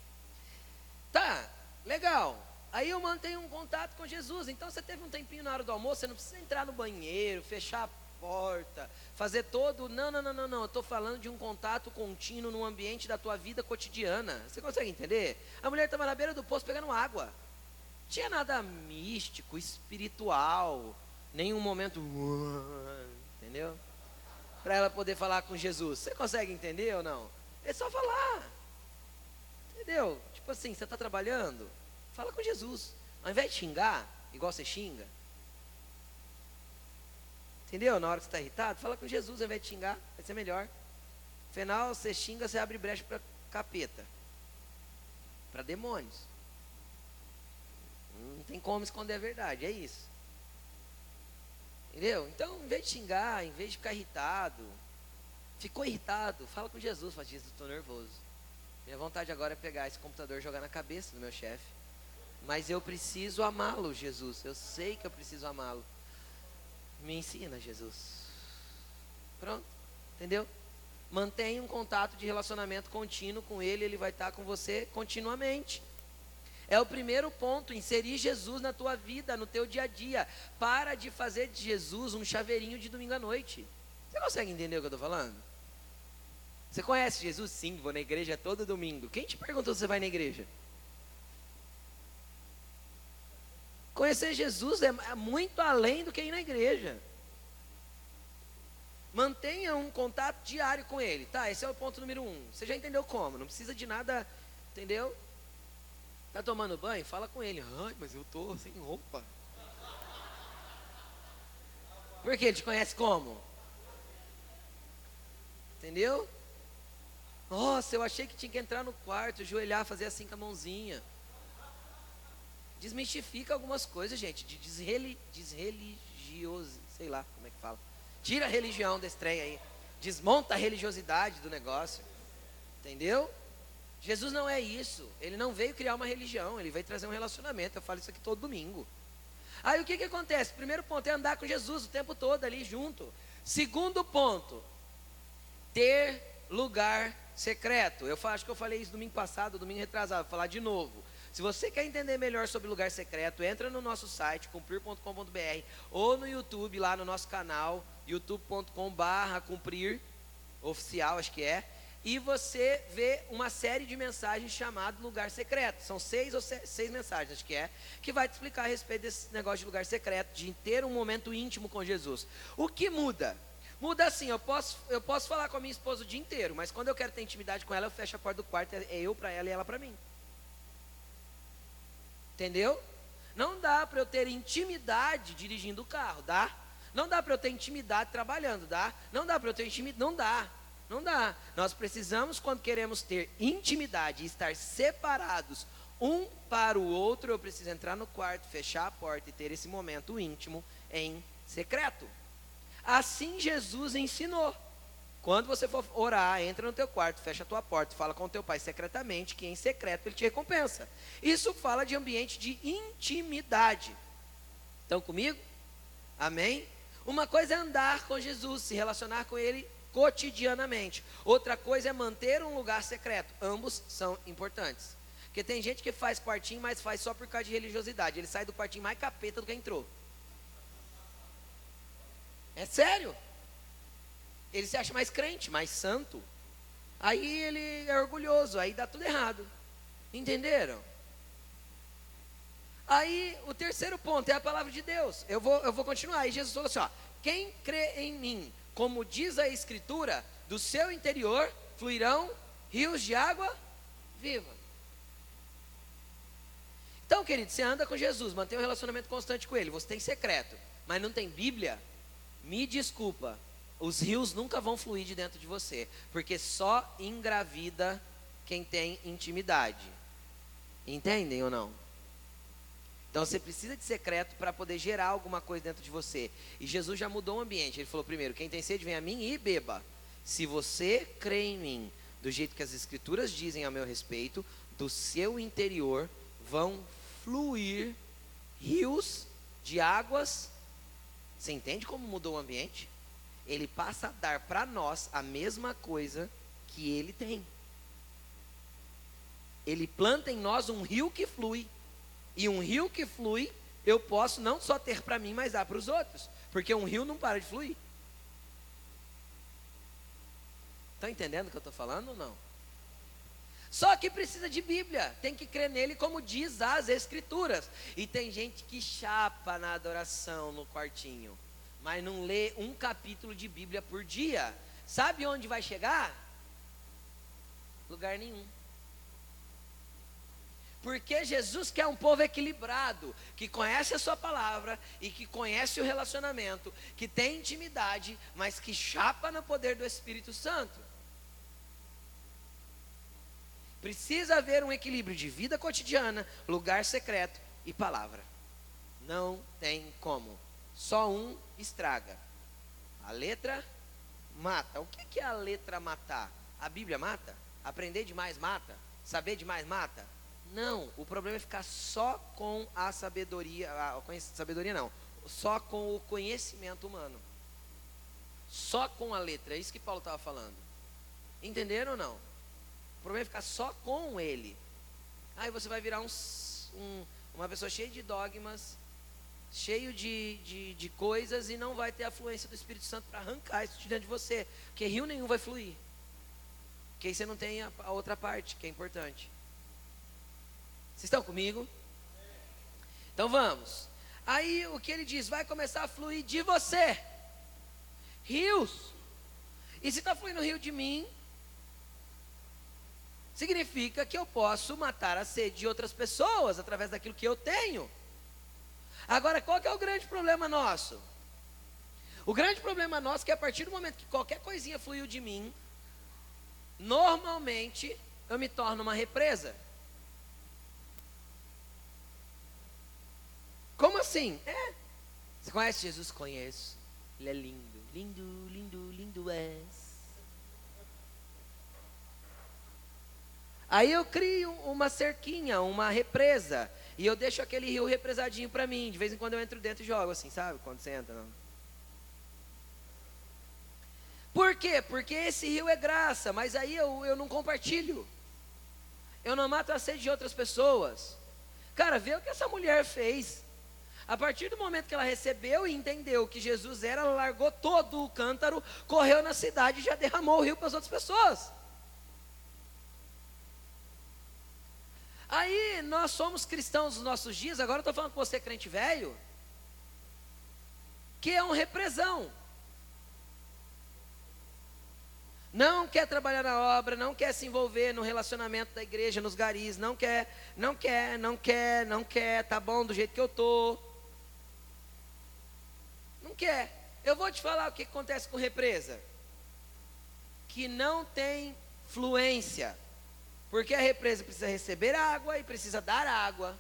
Tá, legal. Aí eu mantenho um contato com Jesus. Então você teve um tempinho na hora do almoço, você não precisa entrar no banheiro, fechar a porta, fazer todo. Não, não, não, não, não. Eu estou falando de um contato contínuo no ambiente da tua vida cotidiana. Você consegue entender? A mulher estava na beira do poço pegando água. Não tinha nada místico, espiritual, nenhum momento. Entendeu? Para ela poder falar com Jesus. Você consegue entender ou não? É só falar. Entendeu? Tipo assim, você está trabalhando? Fala com Jesus. Ao invés de xingar, igual você xinga. Entendeu? Na hora que você está irritado, fala com Jesus ao invés de xingar. Vai ser melhor. Afinal, você xinga, você abre brecha para capeta. Para demônios. Não tem como esconder a verdade, é isso. Entendeu? Então, em vez de xingar, em vez de ficar irritado, ficou irritado, fala com Jesus, fala, Jesus, estou nervoso. Minha vontade agora é pegar esse computador e jogar na cabeça do meu chefe. Mas eu preciso amá-lo, Jesus. Eu sei que eu preciso amá-lo. Me ensina, Jesus. Pronto, entendeu? Mantenha um contato de relacionamento contínuo com ele, ele vai estar com você continuamente. É o primeiro ponto, inserir Jesus na tua vida, no teu dia a dia. Para de fazer de Jesus um chaveirinho de domingo à noite. Você consegue entender o que eu estou falando? Você conhece Jesus? Sim, vou na igreja todo domingo. Quem te perguntou se você vai na igreja? Conhecer Jesus é muito além do que ir na igreja. Mantenha um contato diário com Ele. Tá, esse é o ponto número um. Você já entendeu como? Não precisa de nada, entendeu? Tá tomando banho? Fala com Ele. Ai, mas eu tô sem roupa. Porque Ele te conhece como? Entendeu? Nossa, eu achei que tinha que entrar no quarto, ajoelhar, fazer assim com a mãozinha. Desmistifica algumas coisas, gente, de desreli, desreligioso, sei lá como é que fala. Tira a religião desse trem aí. Desmonta a religiosidade do negócio. Entendeu? Jesus não é isso. Ele não veio criar uma religião, ele veio trazer um relacionamento. Eu falo isso aqui todo domingo. Aí o que, que acontece? Primeiro ponto é andar com Jesus o tempo todo ali junto. Segundo ponto, ter lugar secreto. Eu acho que eu falei isso domingo passado, domingo retrasado, vou falar de novo. Se você quer entender melhor sobre lugar secreto, entra no nosso site, cumprir.com.br, ou no YouTube, lá no nosso canal, youtube.com.br, cumprir, oficial, acho que é. E você vê uma série de mensagens chamado lugar secreto. São seis ou seis, seis mensagens, acho que é, que vai te explicar a respeito desse negócio de lugar secreto, de ter um momento íntimo com Jesus. O que muda? Muda assim, eu posso, eu posso falar com a minha esposa o dia inteiro, mas quando eu quero ter intimidade com ela, eu fecho a porta do quarto, é eu para ela e ela para mim. Entendeu? Não dá para eu ter intimidade dirigindo o carro, dá? Não dá para eu ter intimidade trabalhando, dá? Não dá para eu ter intimidade, não dá. Não dá. Nós precisamos, quando queremos ter intimidade e estar separados um para o outro, eu preciso entrar no quarto, fechar a porta e ter esse momento íntimo em secreto. Assim Jesus ensinou. Quando você for orar, entra no teu quarto, fecha a tua porta, fala com o teu pai secretamente, que em secreto ele te recompensa. Isso fala de ambiente de intimidade. Estão comigo? Amém? Uma coisa é andar com Jesus, se relacionar com ele cotidianamente. Outra coisa é manter um lugar secreto. Ambos são importantes. Porque tem gente que faz quartinho, mas faz só por causa de religiosidade. Ele sai do quartinho mais capeta do que entrou. É sério. Ele se acha mais crente, mais santo. Aí ele é orgulhoso, aí dá tudo errado. Entenderam? Aí o terceiro ponto é a palavra de Deus. Eu vou, eu vou continuar. Aí Jesus falou assim: ó, quem crê em mim, como diz a Escritura, do seu interior fluirão rios de água viva. Então, querido, você anda com Jesus, mantém um relacionamento constante com Ele, você tem secreto, mas não tem Bíblia, me desculpa, os rios nunca vão fluir de dentro de você, porque só engravida quem tem intimidade. Entendem ou não? Então você precisa de secreto para poder gerar alguma coisa dentro de você. E Jesus já mudou o ambiente. Ele falou primeiro: quem tem sede, vem a mim e beba. Se você crê em mim, do jeito que as escrituras dizem a meu respeito, do seu interior vão fluir rios de águas. Você entende como mudou o ambiente? Ele passa a dar para nós a mesma coisa que ele tem. Ele planta em nós um rio que flui. E um rio que flui, eu posso não só ter para mim, mas dar para os outros. Porque um rio não para de fluir. Estão entendendo o que eu estou falando ou não? Só que precisa de Bíblia, tem que crer nele como diz as Escrituras. E tem gente que chapa na adoração no quartinho, mas não lê um capítulo de Bíblia por dia. Sabe onde vai chegar? Lugar nenhum. Porque Jesus quer um povo equilibrado, que conhece a sua palavra e que conhece o relacionamento, que tem intimidade, mas que chapa no poder do Espírito Santo. Precisa haver um equilíbrio de vida cotidiana, lugar secreto e palavra. Não tem como. Só um estraga. A letra mata. O que é a letra matar? A Bíblia mata? Aprender demais mata? Saber demais mata? Não. O problema é ficar só com a sabedoria. A sabedoria não. Só com o conhecimento humano. Só com a letra. É isso que Paulo estava falando. Entenderam ou não? O problema é ficar só com ele. Aí você vai virar um, um, uma pessoa cheia de dogmas, cheio de, de, de, coisas e não vai ter a fluência do Espírito Santo para arrancar isso de dentro de você. Porque rio nenhum vai fluir. Porque aí você não tem a, a outra parte, que é importante. Vocês estão comigo? Então vamos. Aí o que ele diz? Vai começar a fluir de você. Rios. E se está fluindo rio de mim, significa que eu posso matar a sede de outras pessoas através daquilo que eu tenho. Agora, qual é o grande problema nosso? O grande problema nosso é que a partir do momento que qualquer coisinha fluiu de mim, normalmente eu me torno uma represa. Como assim? É. Você conhece Jesus? Conheço. Ele é lindo, lindo, lindo, lindo és. Aí eu crio uma cerquinha, uma represa, e eu deixo aquele rio represadinho para mim. De vez em quando eu entro dentro e jogo assim, sabe? Quando você entra. Não. Por quê? Porque esse rio é graça, mas aí eu, eu não compartilho. Eu não mato a sede de outras pessoas. Cara, vê o que essa mulher fez. A partir do momento que ela recebeu e entendeu que Jesus era, ela largou todo o cântaro, correu na cidade e já derramou o rio para as outras pessoas. Aí nós somos cristãos nos nossos dias, agora eu estou falando com você, crente velho, que é um represão. Não quer trabalhar na obra, não quer se envolver no relacionamento da igreja, nos garis, não quer, não quer, não quer, não quer, tá bom do jeito que eu tô. Não quer. Eu vou te falar o que acontece com represa. Que não tem fluência. Porque a represa precisa receber água e precisa dar água.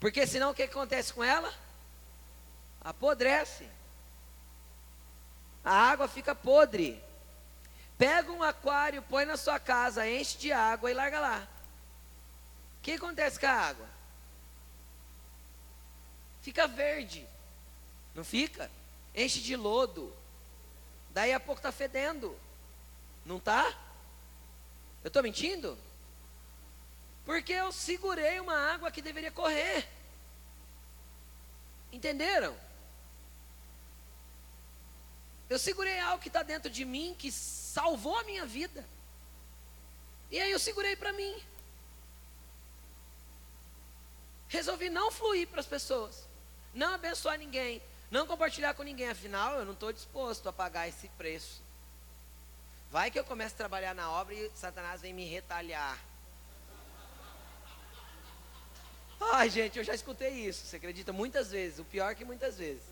Porque senão o que acontece com ela? Apodrece. A água fica podre. Pega um aquário, põe na sua casa, enche de água e larga lá. O que acontece com a água? Fica verde. Não fica? Enche de lodo. Daí a pouco está fedendo. Não está? Eu estou mentindo? Porque eu segurei uma água que deveria correr. Entenderam? Eu segurei algo que está dentro de mim, que salvou a minha vida. E aí eu segurei para mim. Resolvi não fluir para as pessoas, não abençoar ninguém, não compartilhar com ninguém. Afinal, eu não estou disposto a pagar esse preço. Vai que eu começo a trabalhar na obra e Satanás vem me retalhar. Ai, gente, eu já escutei isso. Você acredita? Muitas vezes. O pior que muitas vezes.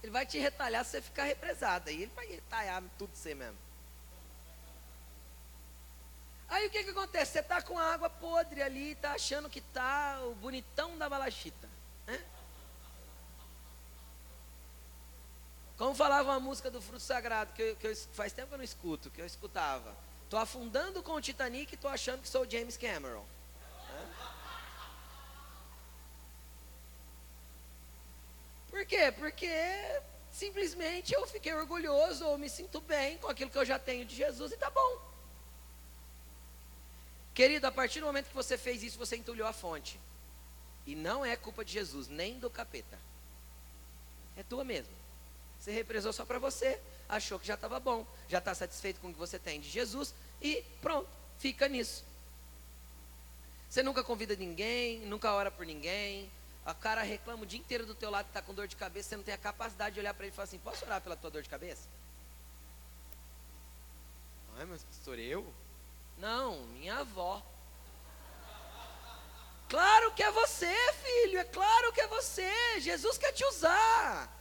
Ele vai te retalhar se você ficar represada. E ele vai retalhar tudo você mesmo. Aí o que, que acontece? Você está com a água podre ali, está achando que está o bonitão da balachita. Né? Como falava uma música do Fruto Sagrado, que, eu, que eu, faz tempo que eu não escuto, que eu escutava. Tô afundando com o Titanic e tô achando que sou o James Cameron. Por quê? Porque simplesmente eu fiquei orgulhoso ou me sinto bem com aquilo que eu já tenho de Jesus e tá bom. Querido, a partir do momento que você fez isso, você entulhou a fonte. E não é culpa de Jesus, nem do capeta. É tua mesmo. Você represou só para você, achou que já estava bom, já está satisfeito com o que você tem de Jesus e pronto, fica nisso. Você nunca convida ninguém, nunca ora por ninguém. O cara reclama o dia inteiro do teu lado que está com dor de cabeça, você não tem a capacidade de olhar para ele e falar assim: posso orar pela tua dor de cabeça? Ai, mas pastor, eu? Não, minha avó. Claro que é você, filho, é claro que é você. Jesus quer te usar.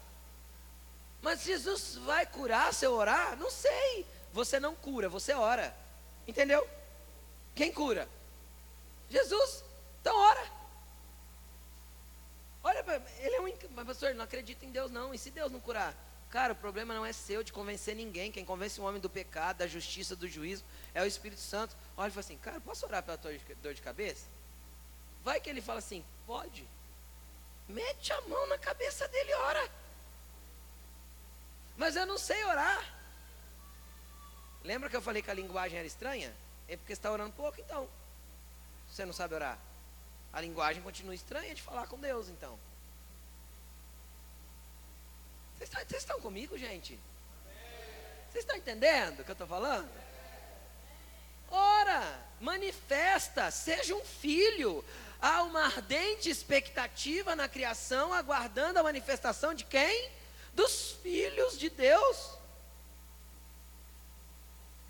Mas Jesus vai curar se eu orar? Não sei. Você não cura, você ora. Entendeu? Quem cura? Jesus. Então ora. Olha, ele é um. Mas, pastor, não acredita em Deus, não. E se Deus não curar? Cara, o problema não é seu de convencer ninguém. Quem convence o homem do pecado, da justiça, do juízo, é o Espírito Santo. Olha e fala assim: Cara, posso orar pela tua dor de cabeça? Vai que ele fala assim: Pode. Mete a mão na cabeça dele e ora. Mas eu não sei orar. Lembra que eu falei que a linguagem era estranha? É porque você está orando pouco, então. Você não sabe orar. A linguagem continua estranha de falar com Deus, então. Vocês estão, vocês estão comigo, gente? Vocês estão entendendo o que eu estou falando? Ora, manifesta, seja um filho. Há uma ardente expectativa na criação, aguardando a manifestação de quem? Dos filhos de Deus.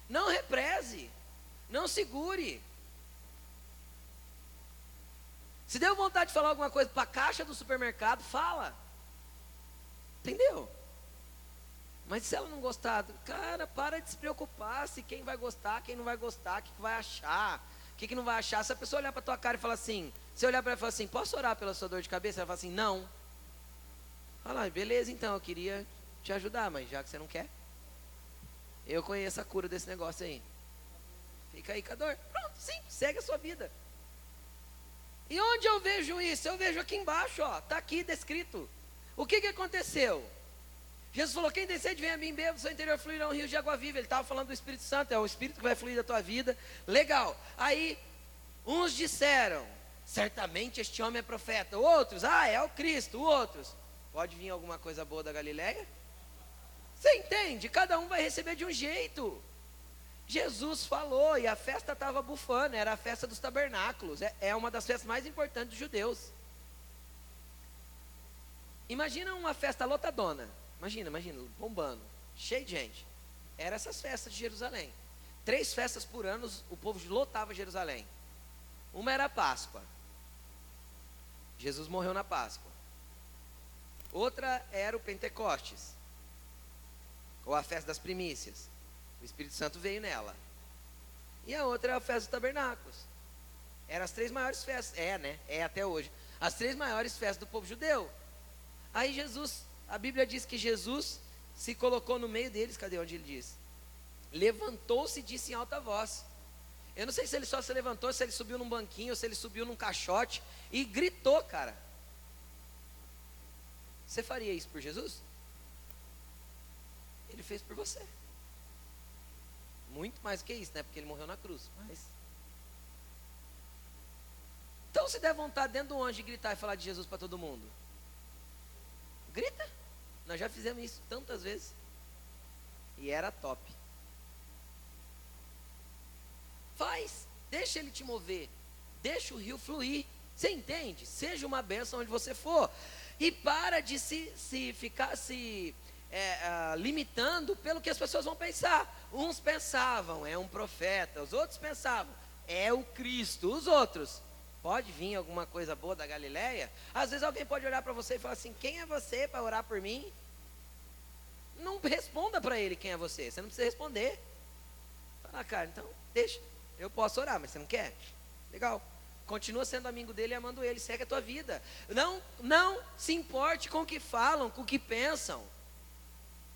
Não represe, não segure. Se deu vontade de falar alguma coisa para a caixa do supermercado, fala. Entendeu? Mas se ela não gostar, cara, para de se preocupar se quem vai gostar, quem não vai gostar, o que, que vai achar, o que, que não vai achar. Se a pessoa olhar para tua cara e falar assim, se olhar para ela e falar assim, posso orar pela sua dor de cabeça? Ela fala assim, não. Fala, beleza então, eu queria te ajudar, mas já que você não quer, eu conheço a cura desse negócio aí. Fica aí com a dor. Pronto, sim, segue a sua vida. E onde eu vejo isso? Eu vejo aqui embaixo, ó, está aqui descrito. O que, que aconteceu? Jesus falou: Quem decide vem a mim, beba, do seu interior fluirá um rio de água viva. Ele estava falando do Espírito Santo, é o Espírito que vai fluir da tua vida. Legal. Aí, uns disseram: Certamente este homem é profeta. Outros, ah, é o Cristo. Outros, pode vir alguma coisa boa da Galileia? Você entende? Cada um vai receber de um jeito. Jesus falou e a festa estava bufando, era a festa dos tabernáculos, é, é uma das festas mais importantes dos judeus. Imagina uma festa lotadona, imagina, imagina, bombando, cheio de gente. Era essas festas de Jerusalém. Três festas por ano o povo lotava Jerusalém. Uma era a Páscoa. Jesus morreu na Páscoa. Outra era o Pentecostes, ou a festa das primícias. O Espírito Santo veio nela. E a outra é a festa dos tabernáculos. Eram as três maiores festas. É, né? É até hoje. As três maiores festas do povo judeu. Aí Jesus, a Bíblia diz que Jesus se colocou no meio deles. Cadê onde ele diz? Levantou-se e disse em alta voz. Eu não sei se ele só se levantou, se ele subiu num banquinho, se ele subiu num caixote e gritou, cara. Você faria isso por Jesus? Ele fez por você. Muito mais que isso, né? Porque ele morreu na cruz. Mas. Então, se der vontade dentro do anjo gritar e falar de Jesus para todo mundo, grita. Nós já fizemos isso tantas vezes. E era top. Faz. Deixa ele te mover. Deixa o rio fluir. Você entende? Seja uma bênção onde você for. E para de se, se ficar se é, limitando pelo que as pessoas vão pensar. Uns pensavam, é um profeta, os outros pensavam, é o Cristo. Os outros, pode vir alguma coisa boa da Galileia? Às vezes alguém pode olhar para você e falar assim: quem é você para orar por mim? Não responda para ele quem é você, você não precisa responder. Fala, cara, então deixa, eu posso orar, mas você não quer? Legal. Continua sendo amigo dele e amando ele, segue a tua vida. Não, não se importe com o que falam, com o que pensam.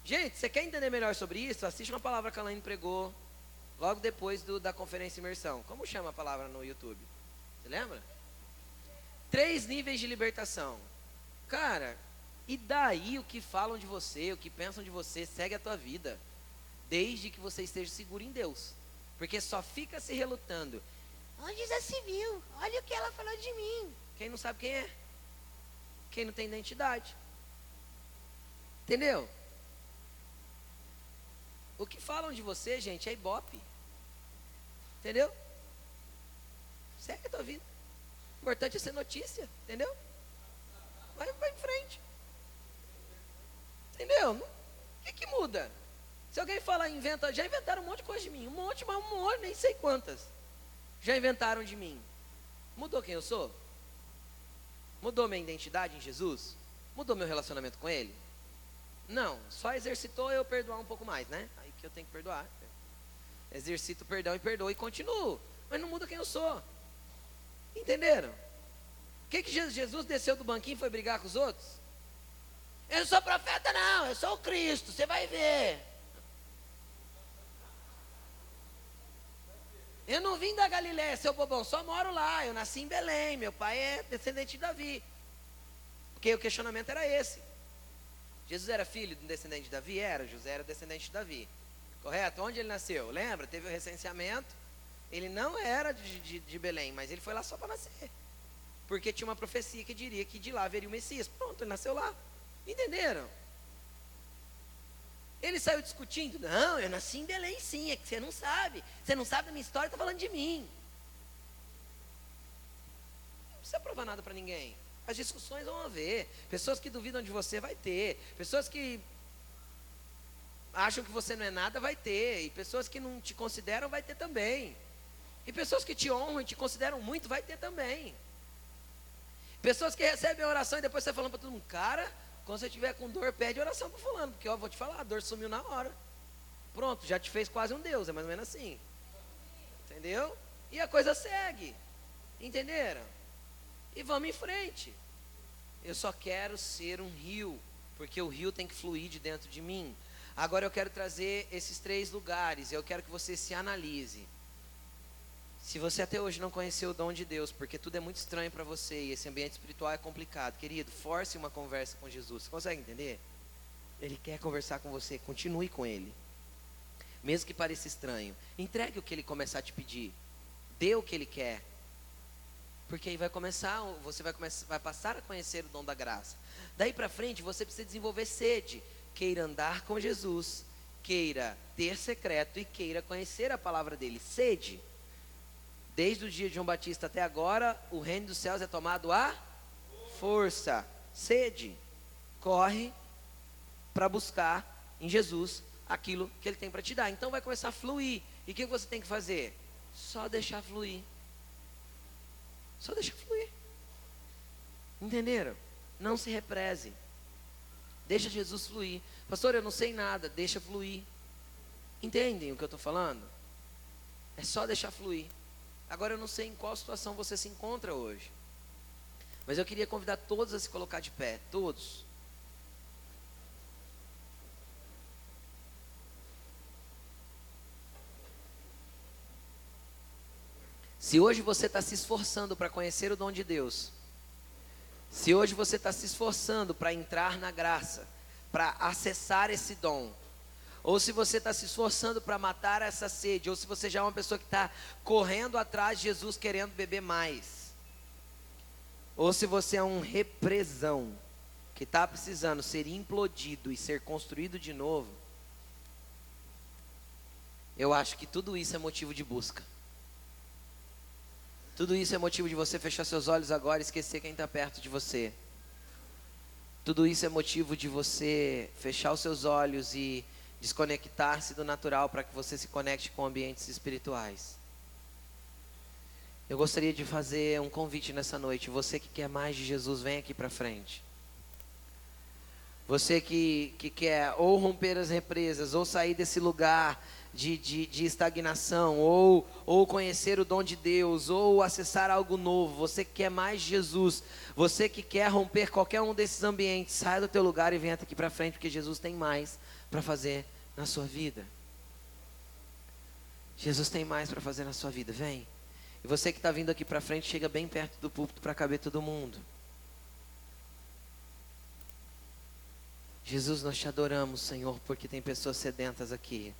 Gente, você quer entender melhor sobre isso? Assiste uma palavra que a Laine pregou logo depois do, da conferência imersão. Como chama a palavra no YouTube? Você lembra? Três níveis de libertação. Cara, e daí o que falam de você, o que pensam de você, segue a tua vida. Desde que você esteja seguro em Deus. Porque só fica se relutando. Onde já se viu? Olha o que ela falou de mim. Quem não sabe quem é? Quem não tem identidade. Entendeu? O que falam de você, gente, é ibope. Entendeu? Segue a tua vida. O importante é ser notícia, entendeu? Vai, vai em frente. Entendeu? O que, que muda? Se alguém falar, inventa, já inventaram um monte de coisa de mim. Um monte, mas um monte, nem sei quantas. Já inventaram de mim. Mudou quem eu sou? Mudou minha identidade em Jesus? Mudou meu relacionamento com Ele? Não, só exercitou eu perdoar um pouco mais, né? Aí que eu tenho que perdoar. Exercito perdão e perdoo e continuo. Mas não muda quem eu sou. Entenderam? O que, que Jesus desceu do banquinho e foi brigar com os outros? Eu não sou profeta, não, eu sou o Cristo, você vai ver. Eu não vim da Galiléia, seu bobão, só moro lá. Eu nasci em Belém, meu pai é descendente de Davi. Porque o questionamento era esse. Jesus era filho de um descendente de Davi? Era, José era descendente de Davi. Correto? Onde ele nasceu? Lembra? Teve o recenseamento. Ele não era de, de, de Belém, mas ele foi lá só para nascer. Porque tinha uma profecia que diria que de lá veria o Messias. Pronto, ele nasceu lá. Entenderam? Ele saiu discutindo. Não, eu nasci em Belém sim, é que você não sabe. Você não sabe da minha história, está falando de mim. Não precisa provar nada para ninguém. As discussões vão haver. Pessoas que duvidam de você vai ter. Pessoas que acham que você não é nada vai ter. E pessoas que não te consideram vai ter também. E pessoas que te honram e te consideram muito vai ter também. Pessoas que recebem a oração e depois você falando para todo mundo, cara, quando você estiver com dor, pede oração para fulano, porque eu vou te falar, a dor sumiu na hora. Pronto, já te fez quase um Deus, é mais ou menos assim. Entendeu? E a coisa segue. Entenderam? E vamos em frente. Eu só quero ser um rio, porque o rio tem que fluir de dentro de mim. Agora eu quero trazer esses três lugares, eu quero que você se analise. Se você até hoje não conheceu o dom de Deus, porque tudo é muito estranho para você e esse ambiente espiritual é complicado, querido, force uma conversa com Jesus. Você consegue entender? Ele quer conversar com você, continue com ele. Mesmo que pareça estranho, entregue o que ele começar a te pedir. Dê o que ele quer. Porque aí vai começar, você vai, começar, vai passar a conhecer o dom da graça. Daí para frente, você precisa desenvolver sede. Queira andar com Jesus, queira ter secreto e queira conhecer a palavra dele. Sede. Desde o dia de João Batista até agora, o reino dos céus é tomado a força, sede. Corre para buscar em Jesus aquilo que ele tem para te dar. Então vai começar a fluir. E o que você tem que fazer? Só deixar fluir. Só deixar fluir. Entenderam? Não se represe. Deixa Jesus fluir. Pastor, eu não sei nada. Deixa fluir. Entendem o que eu estou falando? É só deixar fluir. Agora eu não sei em qual situação você se encontra hoje. Mas eu queria convidar todos a se colocar de pé, todos. Se hoje você está se esforçando para conhecer o dom de Deus, se hoje você está se esforçando para entrar na graça, para acessar esse dom, ou se você está se esforçando para matar essa sede, ou se você já é uma pessoa que está correndo atrás de Jesus querendo beber mais, ou se você é um represão que está precisando ser implodido e ser construído de novo, eu acho que tudo isso é motivo de busca. Tudo isso é motivo de você fechar seus olhos agora e esquecer quem está perto de você. Tudo isso é motivo de você fechar os seus olhos e desconectar-se do natural para que você se conecte com ambientes espirituais. Eu gostaria de fazer um convite nessa noite. Você que quer mais de Jesus, vem aqui para frente. Você que, que quer ou romper as represas, ou sair desse lugar de, de, de, estagnação, ou, ou conhecer o dom de Deus, ou acessar algo novo, você que quer mais Jesus, você que quer romper qualquer um desses ambientes, saia do teu lugar e venha aqui para frente, porque Jesus tem mais para fazer na sua vida. Jesus tem mais para fazer na sua vida. Vem. E você que está vindo aqui para frente, chega bem perto do púlpito para caber todo mundo. Jesus, nós te adoramos, Senhor, porque tem pessoas sedentas aqui.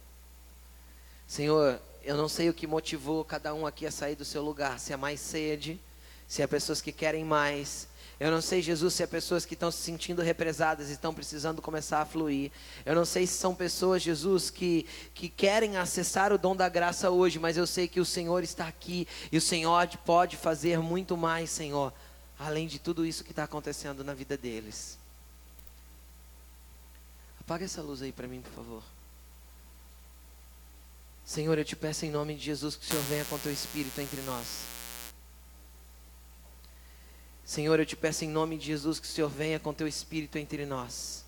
Senhor, eu não sei o que motivou cada um aqui a sair do seu lugar, se é mais sede, se é pessoas que querem mais, eu não sei, Jesus, se é pessoas que estão se sentindo represadas e estão precisando começar a fluir. Eu não sei se são pessoas, Jesus, que, que querem acessar o dom da graça hoje, mas eu sei que o Senhor está aqui e o Senhor pode fazer muito mais, Senhor, além de tudo isso que está acontecendo na vida deles. Apaga essa luz aí para mim, por favor. Senhor, eu te peço em nome de Jesus que o Senhor venha com teu Espírito entre nós. Senhor, eu te peço em nome de Jesus que o Senhor venha com teu espírito entre nós.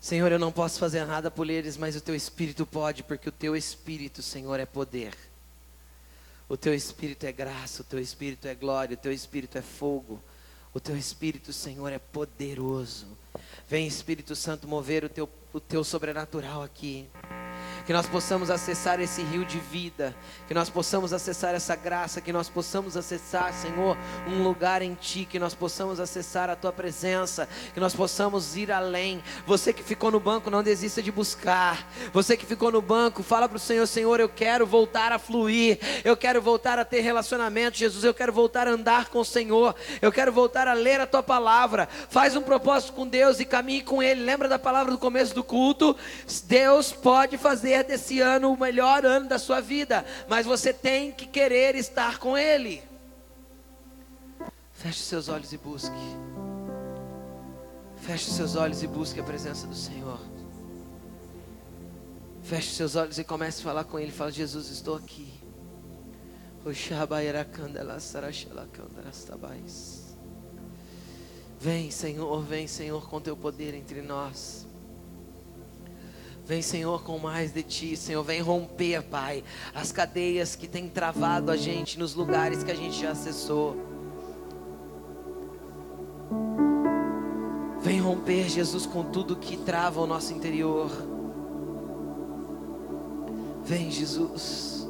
Senhor, eu não posso fazer nada por eles, mas o teu espírito pode, porque o teu espírito, Senhor, é poder. O teu espírito é graça, o teu espírito é glória, o teu espírito é fogo. O teu espírito, Senhor, é poderoso. Vem, Espírito Santo, mover o teu, o teu sobrenatural aqui que nós possamos acessar esse rio de vida, que nós possamos acessar essa graça, que nós possamos acessar, Senhor, um lugar em Ti, que nós possamos acessar a Tua presença, que nós possamos ir além. Você que ficou no banco, não desista de buscar. Você que ficou no banco, fala para o Senhor: Senhor, eu quero voltar a fluir, eu quero voltar a ter relacionamento, Jesus, eu quero voltar a andar com o Senhor, eu quero voltar a ler a Tua palavra. Faz um propósito com Deus e caminhe com Ele. Lembra da palavra do começo do culto? Deus pode fazer fazer desse ano o melhor ano da sua vida, mas você tem que querer estar com Ele. Feche seus olhos e busque. Feche seus olhos e busque a presença do Senhor. Feche seus olhos e comece a falar com Ele. Fala, Jesus, estou aqui. Vem, Senhor, vem, Senhor, com teu poder entre nós. Vem, Senhor, com mais de ti, Senhor. Vem romper, Pai, as cadeias que têm travado a gente nos lugares que a gente já acessou. Vem romper, Jesus, com tudo que trava o nosso interior. Vem, Jesus.